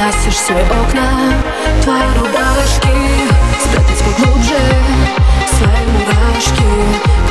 Гасишь свои окна, твои рубашки Спрятать поглубже свои мурашки.